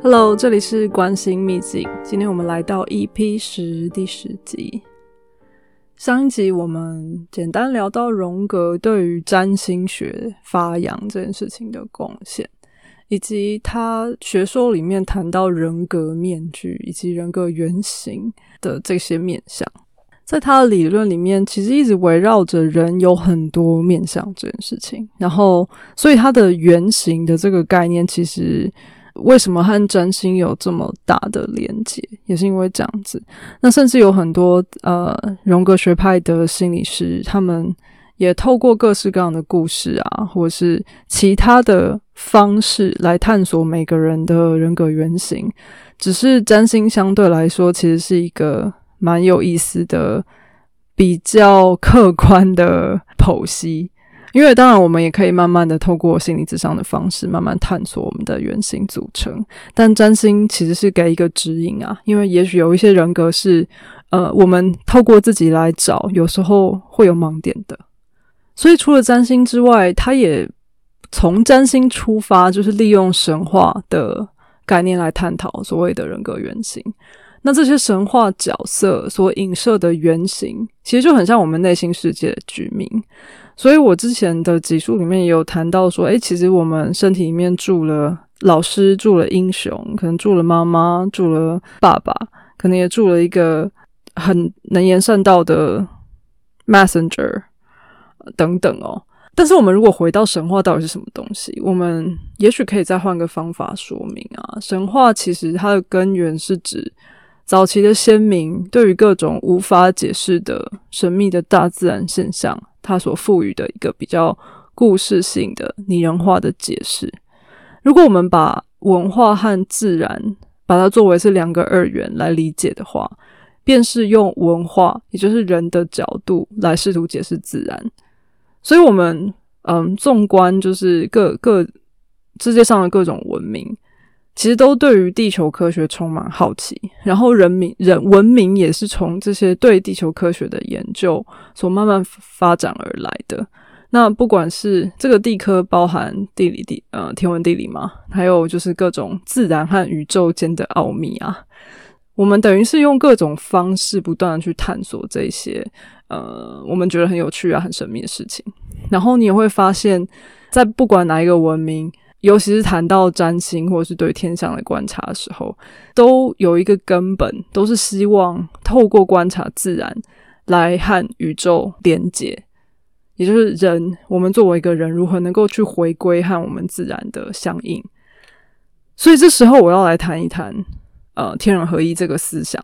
Hello，这里是关心秘境。今天我们来到 EP 十第十集。上一集我们简单聊到荣格对于占星学发扬这件事情的贡献，以及他学说里面谈到人格面具以及人格原型的这些面相。在他的理论里面，其实一直围绕着人有很多面相这件事情。然后，所以他的原型的这个概念，其实。为什么和占星有这么大的连接？也是因为这样子。那甚至有很多呃荣格学派的心理师，他们也透过各式各样的故事啊，或是其他的方式来探索每个人的人格原型。只是占星相对来说，其实是一个蛮有意思的、比较客观的剖析。因为当然，我们也可以慢慢的透过心理智商的方式，慢慢探索我们的原型组成。但占星其实是给一个指引啊，因为也许有一些人格是，呃，我们透过自己来找，有时候会有盲点的。所以除了占星之外，他也从占星出发，就是利用神话的概念来探讨所谓的人格原型。那这些神话角色所影射的原型，其实就很像我们内心世界的居民。所以我之前的集数里面也有谈到说，诶，其实我们身体里面住了老师，住了英雄，可能住了妈妈，住了爸爸，可能也住了一个很能言善道的 messenger 等等哦。但是我们如果回到神话到底是什么东西，我们也许可以再换个方法说明啊。神话其实它的根源是指早期的先民对于各种无法解释的神秘的大自然现象。它所赋予的一个比较故事性的拟人化的解释。如果我们把文化和自然把它作为是两个二元来理解的话，便是用文化，也就是人的角度来试图解释自然。所以，我们嗯，纵观就是各各世界上的各种文明。其实都对于地球科学充满好奇，然后人民人文明也是从这些对地球科学的研究所慢慢发展而来的。那不管是这个地科包含地理地呃天文地理嘛，还有就是各种自然和宇宙间的奥秘啊，我们等于是用各种方式不断的去探索这些呃我们觉得很有趣啊很神秘的事情。然后你也会发现，在不管哪一个文明。尤其是谈到占星或者是对天象的观察的时候，都有一个根本，都是希望透过观察自然来和宇宙连接，也就是人，我们作为一个人，如何能够去回归和我们自然的相应。所以这时候我要来谈一谈，呃，天人合一这个思想，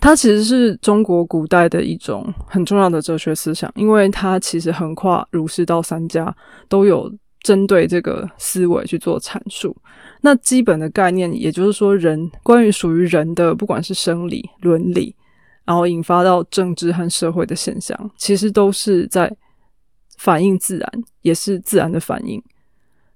它其实是中国古代的一种很重要的哲学思想，因为它其实横跨儒释道三家都有。针对这个思维去做阐述，那基本的概念，也就是说，人关于属于人的，不管是生理、伦理，然后引发到政治和社会的现象，其实都是在反映自然，也是自然的反应。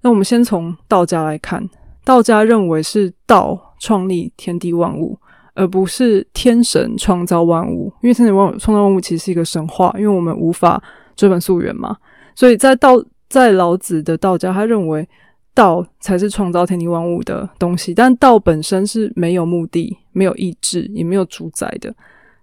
那我们先从道家来看，道家认为是道创立天地万物，而不是天神创造万物，因为天神万创造万物其实是一个神话，因为我们无法追本溯源嘛，所以在道。在老子的道家，他认为道才是创造天地万物的东西，但道本身是没有目的、没有意志、也没有主宰的，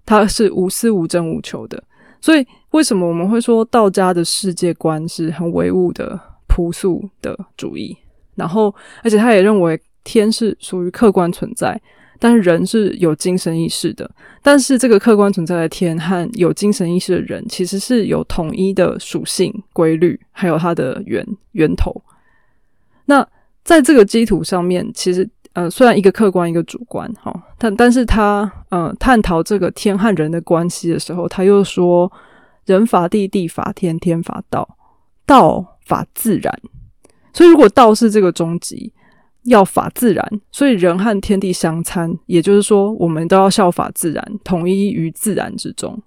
它是无私、无争、无求的。所以，为什么我们会说道家的世界观是很唯物的、朴素的主义？然后，而且他也认为天是属于客观存在。但是人是有精神意识的，但是这个客观存在的天和有精神意识的人，其实是有统一的属性规律，还有它的源源头。那在这个基础上面，其实呃，虽然一个客观，一个主观，哈，但但是他呃，探讨这个天和人的关系的时候，他又说人法地，地法天，天法道，道法自然。所以如果道是这个终极。要法自然，所以人和天地相参，也就是说，我们都要效法自然，统一于自然之中。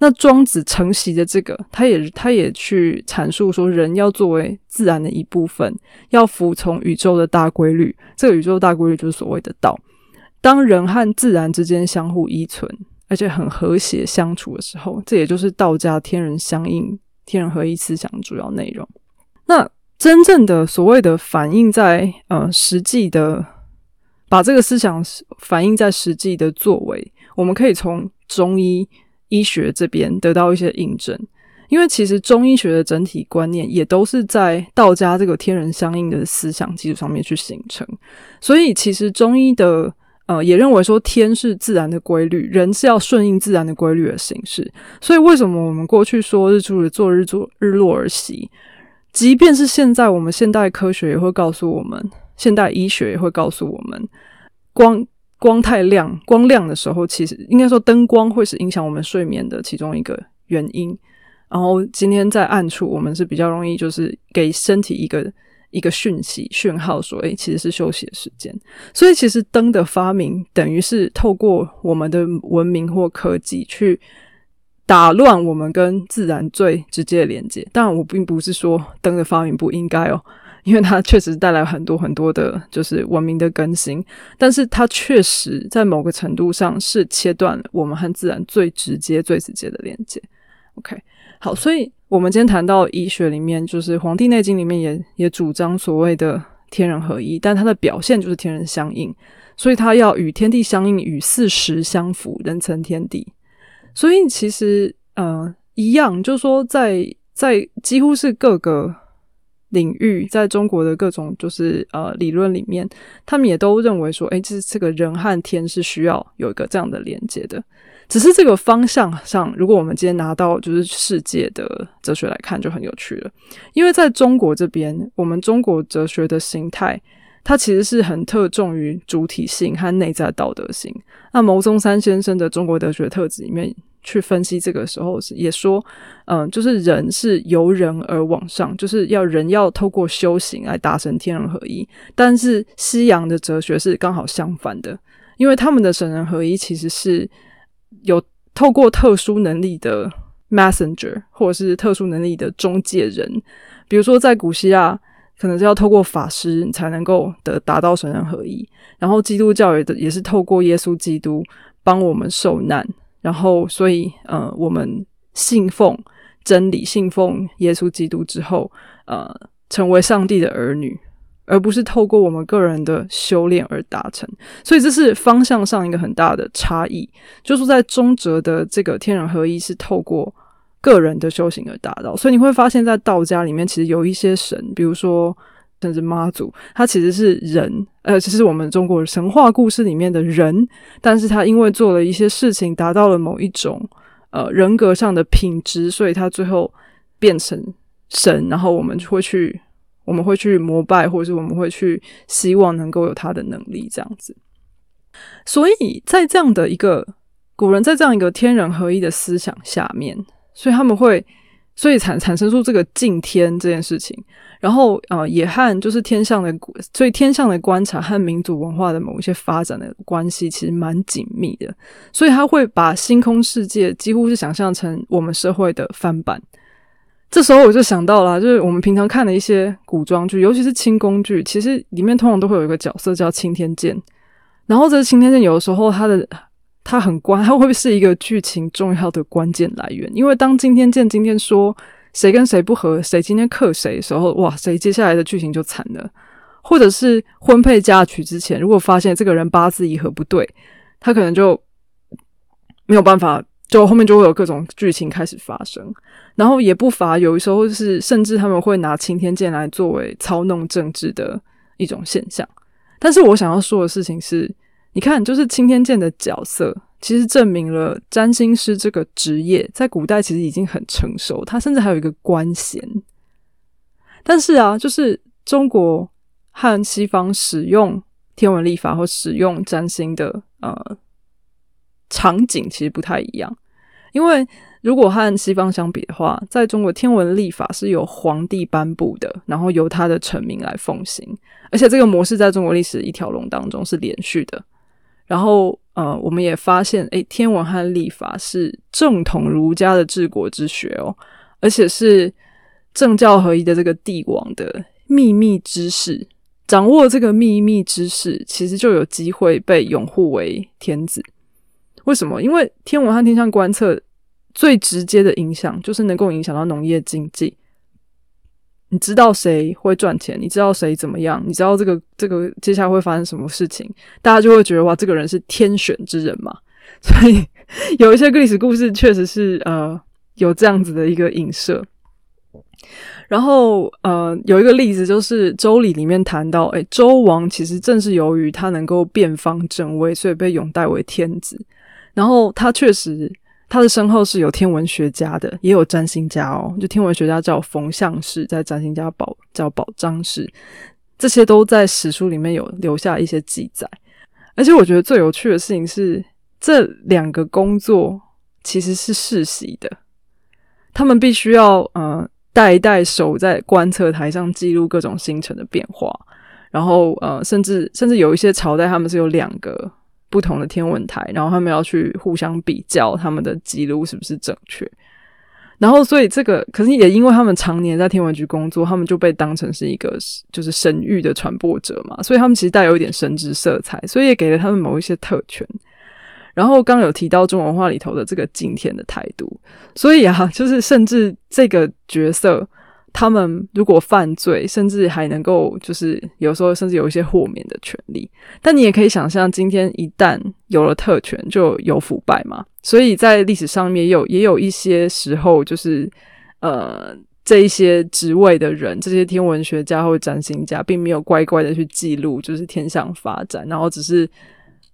那庄子承袭的这个，他也他也去阐述说，人要作为自然的一部分，要服从宇宙的大规律。这个宇宙大规律就是所谓的道。当人和自然之间相互依存，而且很和谐相处的时候，这也就是道家天人相应、天人合一思想主要内容。那真正的所谓的反映在呃实际的，把这个思想反映在实际的作为，我们可以从中医医学这边得到一些印证。因为其实中医学的整体观念也都是在道家这个天人相应的思想基础上面去形成，所以其实中医的呃也认为说天是自然的规律，人是要顺应自然的规律而行事。所以为什么我们过去说日出而作，日作日落而息？即便是现在，我们现代科学也会告诉我们，现代医学也会告诉我们，光光太亮，光亮的时候，其实应该说灯光会是影响我们睡眠的其中一个原因。然后今天在暗处，我们是比较容易就是给身体一个一个讯息讯号，说诶，其实是休息的时间。所以其实灯的发明等于是透过我们的文明或科技去打乱我们跟自然最直接的连接。当然，我并不是说灯的发明不应该哦，因为它确实带来很多很多的，就是文明的更新。但是它确实在某个程度上是切断了我们和自然最直接、最直接的连接。OK。好，所以我们今天谈到医学里面，就是《黄帝内经》里面也也主张所谓的天人合一，但它的表现就是天人相应，所以它要与天地相应，与四时相符，人成天地。所以其实呃一样，就是说在在几乎是各个领域，在中国的各种就是呃理论里面，他们也都认为说，哎，这这个人和天是需要有一个这样的连接的。只是这个方向上，如果我们今天拿到就是世界的哲学来看，就很有趣了。因为在中国这边，我们中国哲学的形态，它其实是很特重于主体性和内在道德性。那牟宗三先生的《中国哲学特质》里面去分析这个时候，也说，嗯，就是人是由人而往上，就是要人要透过修行来达成天人合一。但是西洋的哲学是刚好相反的，因为他们的神人合一其实是。有透过特殊能力的 messenger，或者是特殊能力的中介人，比如说在古希腊，可能是要透过法师才能够得达到神人合一。然后基督教也的也是透过耶稣基督帮我们受难，然后所以呃，我们信奉真理，信奉耶稣基督之后，呃，成为上帝的儿女。而不是透过我们个人的修炼而达成，所以这是方向上一个很大的差异。就是在中哲的这个天人合一，是透过个人的修行而达到。所以你会发现在道家里面，其实有一些神，比如说甚至妈祖，他其实是人，呃，其实我们中国神话故事里面的人，但是他因为做了一些事情，达到了某一种呃人格上的品质，所以他最后变成神，然后我们会去。我们会去膜拜，或者是我们会去希望能够有他的能力这样子。所以在这样的一个古人，在这样一个天人合一的思想下面，所以他们会，所以产产生出这个敬天这件事情。然后啊，也和就是天象的，所以天象的观察和民族文化的某一些发展的关系，其实蛮紧密的。所以他会把星空世界几乎是想象成我们社会的翻版。这时候我就想到了，就是我们平常看的一些古装剧，尤其是清宫剧，其实里面通常都会有一个角色叫青天剑。然后这青天剑有的时候它的它很关，它会不会是一个剧情重要的关键来源。因为当今天见今天说谁跟谁不和，谁今天克谁的时候，哇，谁接下来的剧情就惨了。或者是婚配嫁娶之前，如果发现这个人八字一合不对，他可能就没有办法。就后面就会有各种剧情开始发生，然后也不乏有时候是甚至他们会拿青天剑来作为操弄政治的一种现象。但是我想要说的事情是，你看，就是青天剑的角色，其实证明了占星师这个职业在古代其实已经很成熟，他甚至还有一个官衔。但是啊，就是中国和西方使用天文历法或使用占星的呃。场景其实不太一样，因为如果和西方相比的话，在中国天文历法是由皇帝颁布的，然后由他的臣民来奉行，而且这个模式在中国历史一条龙当中是连续的。然后，呃，我们也发现，诶，天文和历法是正统儒家的治国之学哦，而且是政教合一的这个帝王的秘密知识。掌握这个秘密知识，其实就有机会被拥护为天子。为什么？因为天文和天象观测最直接的影响，就是能够影响到农业经济。你知道谁会赚钱，你知道谁怎么样，你知道这个这个接下来会发生什么事情，大家就会觉得哇，这个人是天选之人嘛。所以有一些历史故事确实是呃有这样子的一个影射。然后呃有一个例子就是《周礼》里面谈到，哎，周王其实正是由于他能够变方正位，所以被拥戴为天子。然后他确实。他的身后是有天文学家的，也有占星家哦。就天文学家叫冯相氏，在占星家宝叫宝章氏，这些都在史书里面有留下一些记载。而且我觉得最有趣的事情是，这两个工作其实是世袭的，他们必须要呃代代守在观测台上记录各种星辰的变化，然后呃甚至甚至有一些朝代他们是有两个。不同的天文台，然后他们要去互相比较他们的记录是不是正确。然后，所以这个可是也因为他们常年在天文局工作，他们就被当成是一个就是神谕的传播者嘛，所以他们其实带有一点神职色彩，所以也给了他们某一些特权。然后刚有提到中文化里头的这个敬天的态度，所以啊，就是甚至这个角色。他们如果犯罪，甚至还能够就是有时候甚至有一些豁免的权利。但你也可以想象，今天一旦有了特权，就有腐败嘛。所以在历史上面也有也有一些时候，就是呃这一些职位的人，这些天文学家或占星家，并没有乖乖的去记录，就是天象发展，然后只是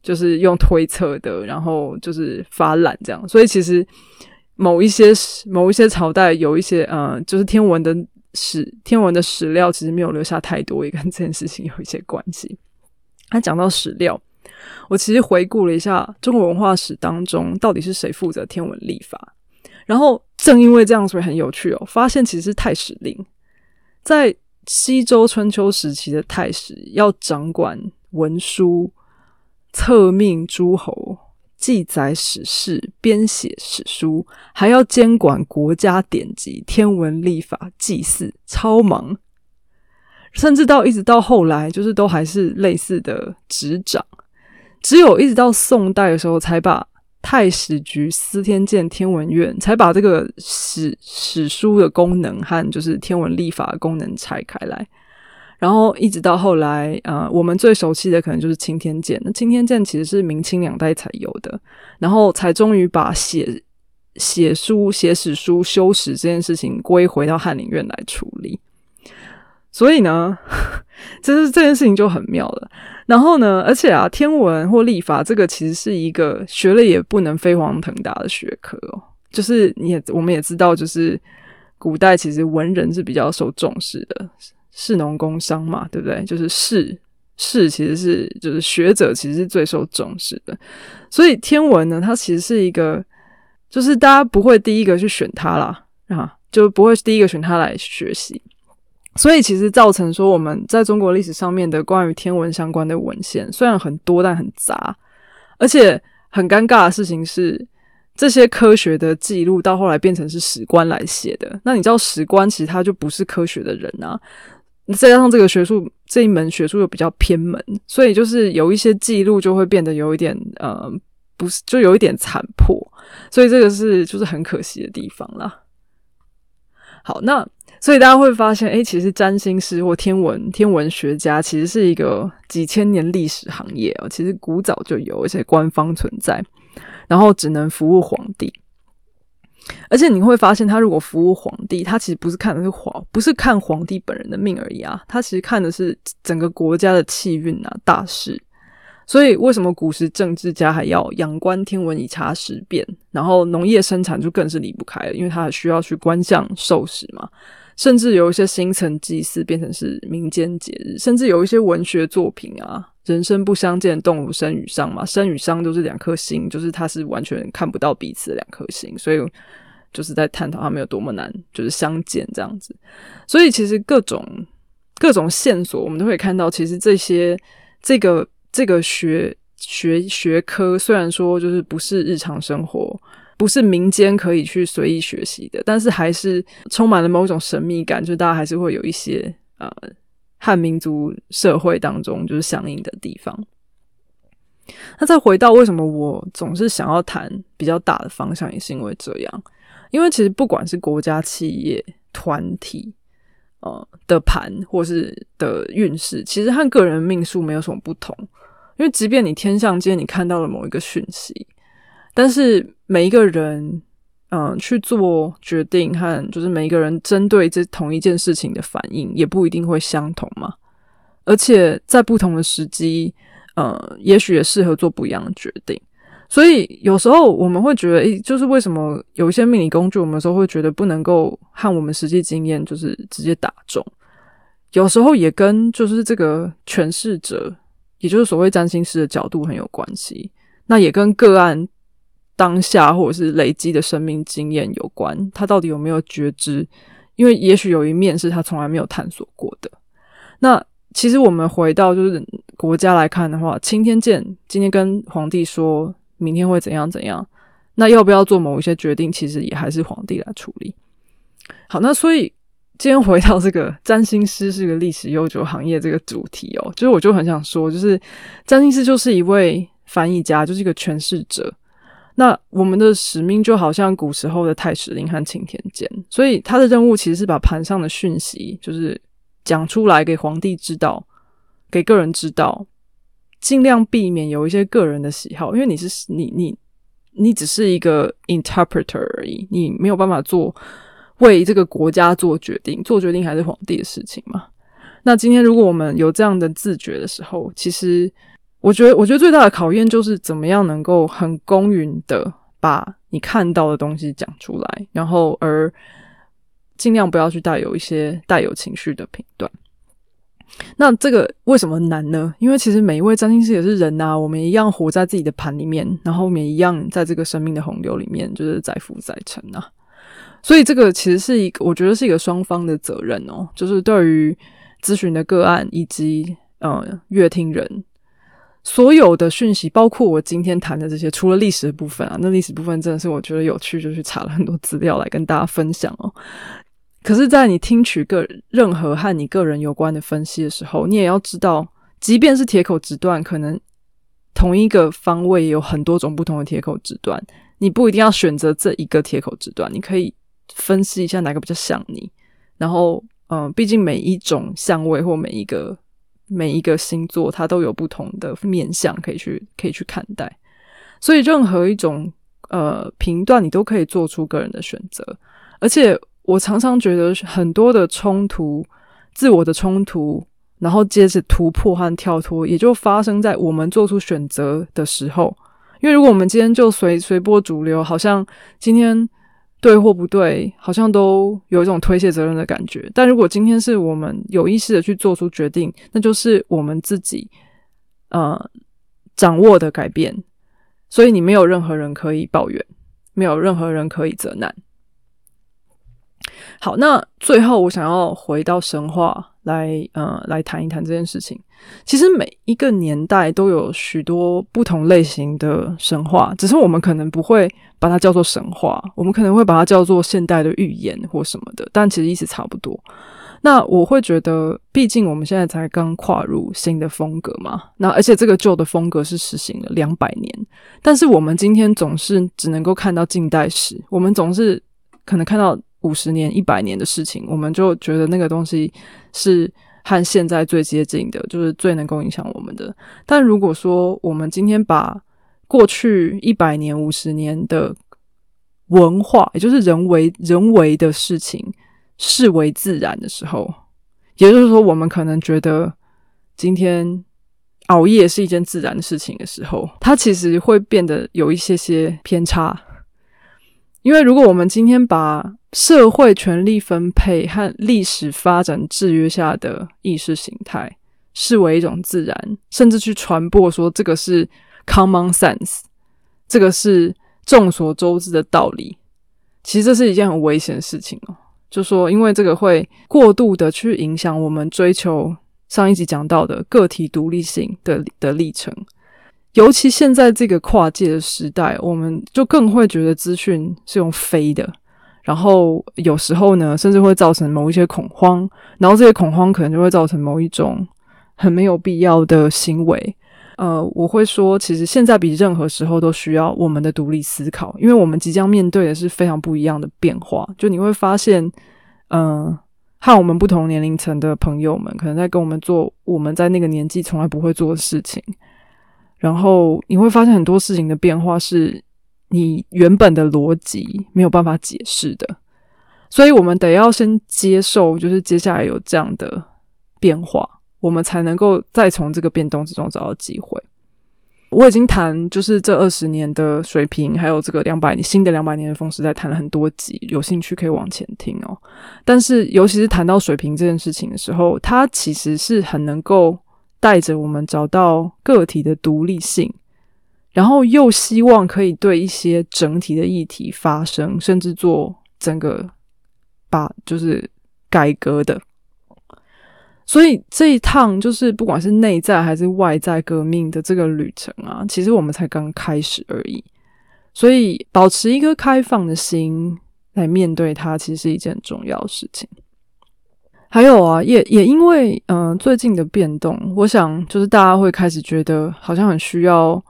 就是用推测的，然后就是发懒这样。所以其实某一些某一些朝代有一些呃，就是天文的。史天文的史料其实没有留下太多，也跟这件事情有一些关系。他讲到史料，我其实回顾了一下中国文化史当中到底是谁负责天文历法，然后正因为这样，所以很有趣哦，发现其实是太史令，在西周春秋时期的太史要掌管文书、册命诸侯。记载史事、编写史书，还要监管国家典籍、天文历法、祭祀，超忙。甚至到一直到后来，就是都还是类似的执掌。只有一直到宋代的时候，才把太史局、司天监、天文院，才把这个史史书的功能和就是天文历法的功能拆开来。然后一直到后来，呃，我们最熟悉的可能就是青天剑。那青天剑其实是明清两代才有的，然后才终于把写写书、写史书、修史这件事情归回到翰林院来处理。所以呢，这是这件事情就很妙了。然后呢，而且啊，天文或历法这个其实是一个学了也不能飞黄腾达的学科哦。就是你也我们也知道，就是古代其实文人是比较受重视的。士农工商嘛，对不对？就是士士其实是就是学者，其实是最受重视的。所以天文呢，它其实是一个，就是大家不会第一个去选它啦，啊，就不会第一个选它来学习。所以其实造成说，我们在中国历史上面的关于天文相关的文献虽然很多，但很杂，而且很尴尬的事情是，这些科学的记录到后来变成是史官来写的。那你知道史官其实他就不是科学的人啊。再加上这个学术这一门学术又比较偏门，所以就是有一些记录就会变得有一点呃，不是就有一点残破，所以这个是就是很可惜的地方啦。好，那所以大家会发现，哎，其实占星师或天文天文学家其实是一个几千年历史行业哦，其实古早就有，而且官方存在，然后只能服务皇帝。而且你会发现，他如果服务皇帝，他其实不是看的是皇，不是看皇帝本人的命而已啊，他其实看的是整个国家的气运啊，大事。所以为什么古时政治家还要仰观天文以察时变？然后农业生产就更是离不开了，因为他还需要去观象授时嘛。甚至有一些星辰祭祀变成是民间节日，甚至有一些文学作品啊，人生不相见，动如生与伤嘛，生与伤都是两颗星，就是它是完全看不到彼此的两颗星，所以就是在探讨他们有多么难，就是相见这样子。所以其实各种各种线索，我们都会看到，其实这些这个这个学学学科，虽然说就是不是日常生活。不是民间可以去随意学习的，但是还是充满了某种神秘感，就大家还是会有一些呃和民族社会当中就是相应的地方。那再回到为什么我总是想要谈比较大的方向，也是因为这样，因为其实不管是国家、企业、团体，呃的盘或是的运势，其实和个人命数没有什么不同。因为即便你天上间你看到了某一个讯息，但是每一个人嗯去做决定和就是每一个人针对这同一件事情的反应也不一定会相同嘛。而且在不同的时机，呃，也许也适合做不一样的决定。所以有时候我们会觉得，诶，就是为什么有一些命理工具，我们有时候会觉得不能够和我们实际经验就是直接打中。有时候也跟就是这个诠释者，也就是所谓占星师的角度很有关系。那也跟个案当下或者是累积的生命经验有关，他到底有没有觉知？因为也许有一面是他从来没有探索过的。那其实我们回到就是国家来看的话，青天剑今天跟皇帝说。明天会怎样怎样？那要不要做某一些决定？其实也还是皇帝来处理。好，那所以今天回到这个占星师是个历史悠久行业这个主题哦，就是我就很想说，就是占星师就是一位翻译家，就是一个诠释者。那我们的使命就好像古时候的太史令和青天监，所以他的任务其实是把盘上的讯息就是讲出来给皇帝知道，给个人知道。尽量避免有一些个人的喜好，因为你是你你你只是一个 interpreter 而已，你没有办法做为这个国家做决定，做决定还是皇帝的事情嘛。那今天如果我们有这样的自觉的时候，其实我觉得，我觉得最大的考验就是怎么样能够很公允的把你看到的东西讲出来，然后而尽量不要去带有一些带有情绪的评断。那这个为什么难呢？因为其实每一位占星师也是人呐，我们一样活在自己的盘里面，然后我们一样在这个生命的洪流里面，就是载浮载沉啊。所以这个其实是一个，我觉得是一个双方的责任哦，就是对于咨询的个案以及呃乐听人，所有的讯息，包括我今天谈的这些，除了历史的部分啊，那历史部分真的是我觉得有趣，就去查了很多资料来跟大家分享哦。可是，在你听取个任何和你个人有关的分析的时候，你也要知道，即便是铁口直断，可能同一个方位有很多种不同的铁口直断，你不一定要选择这一个铁口直断，你可以分析一下哪个比较像你。然后，嗯，毕竟每一种相位或每一个每一个星座，它都有不同的面相可以去可以去看待。所以，任何一种呃频段，你都可以做出个人的选择，而且。我常常觉得很多的冲突，自我的冲突，然后接着突破和跳脱，也就发生在我们做出选择的时候。因为如果我们今天就随随波逐流，好像今天对或不对，好像都有一种推卸责任的感觉。但如果今天是我们有意识的去做出决定，那就是我们自己呃掌握的改变。所以你没有任何人可以抱怨，没有任何人可以责难。好，那最后我想要回到神话来，呃，来谈一谈这件事情。其实每一个年代都有许多不同类型的神话，只是我们可能不会把它叫做神话，我们可能会把它叫做现代的预言或什么的，但其实意思差不多。那我会觉得，毕竟我们现在才刚跨入新的风格嘛，那而且这个旧的风格是实行了两百年，但是我们今天总是只能够看到近代史，我们总是可能看到。五十年、一百年的事情，我们就觉得那个东西是和现在最接近的，就是最能够影响我们的。但如果说我们今天把过去一百年、五十年的文化，也就是人为人为的事情视为自然的时候，也就是说，我们可能觉得今天熬夜是一件自然的事情的时候，它其实会变得有一些些偏差。因为如果我们今天把社会权力分配和历史发展制约下的意识形态视为一种自然，甚至去传播说这个是 common sense，这个是众所周知的道理，其实这是一件很危险的事情哦。就说因为这个会过度的去影响我们追求上一集讲到的个体独立性的的历程。尤其现在这个跨界的时代，我们就更会觉得资讯是用飞的，然后有时候呢，甚至会造成某一些恐慌，然后这些恐慌可能就会造成某一种很没有必要的行为。呃，我会说，其实现在比任何时候都需要我们的独立思考，因为我们即将面对的是非常不一样的变化。就你会发现，嗯，和我们不同年龄层的朋友们，可能在跟我们做我们在那个年纪从来不会做的事情。然后你会发现很多事情的变化是你原本的逻辑没有办法解释的，所以我们得要先接受，就是接下来有这样的变化，我们才能够再从这个变动之中找到机会。我已经谈就是这二十年的水平，还有这个两百新的两百年的风时代谈了很多集，有兴趣可以往前听哦。但是尤其是谈到水平这件事情的时候，它其实是很能够带着我们找到个体的独立性，然后又希望可以对一些整体的议题发生，甚至做整个把就是改革的。所以这一趟就是不管是内在还是外在革命的这个旅程啊，其实我们才刚开始而已。所以保持一颗开放的心来面对它，其实是一件很重要的事情。还有啊，也也因为嗯最近的变动，我想就是大家会开始觉得好像很需要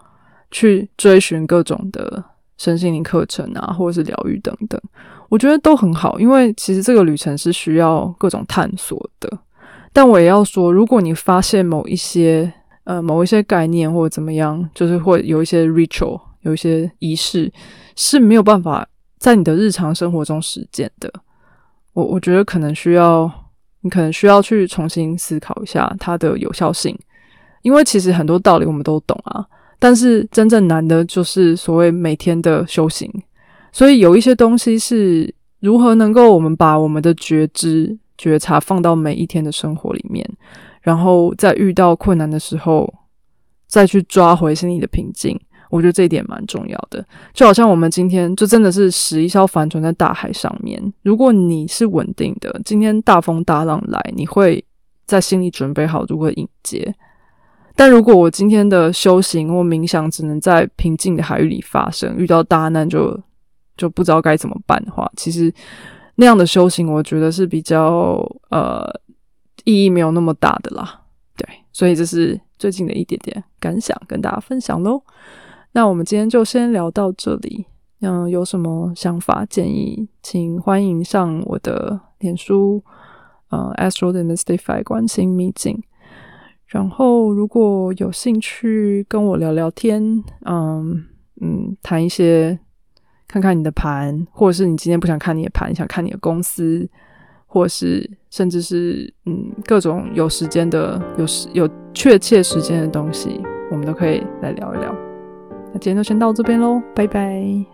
去追寻各种的身心灵课程啊，或者是疗愈等等。我觉得都很好，因为其实这个旅程是需要各种探索的。但我也要说，如果你发现某一些呃某一些概念或者怎么样，就是会有一些 ritual，有一些仪式是没有办法在你的日常生活中实践的，我我觉得可能需要你可能需要去重新思考一下它的有效性，因为其实很多道理我们都懂啊，但是真正难的就是所谓每天的修行，所以有一些东西是如何能够我们把我们的觉知。觉察放到每一天的生活里面，然后在遇到困难的时候，再去抓回心里的平静。我觉得这一点蛮重要的。就好像我们今天就真的是十一艘帆船在大海上面。如果你是稳定的，今天大风大浪来，你会在心里准备好如何迎接。但如果我今天的修行或冥想只能在平静的海域里发生，遇到大难就就不知道该怎么办的话，其实。那样的修行，我觉得是比较呃意义没有那么大的啦。对，所以这是最近的一点点感想，跟大家分享喽。那我们今天就先聊到这里。嗯，有什么想法建议，请欢迎上我的脸书，呃，Astro Demystify 关心秘境。然后，如果有兴趣跟我聊聊天，嗯嗯，谈一些。看看你的盘，或者是你今天不想看你的盘，想看你的公司，或者是甚至是嗯各种有时间的、有时有确切时间的东西，我们都可以来聊一聊。那今天就先到这边喽，拜拜。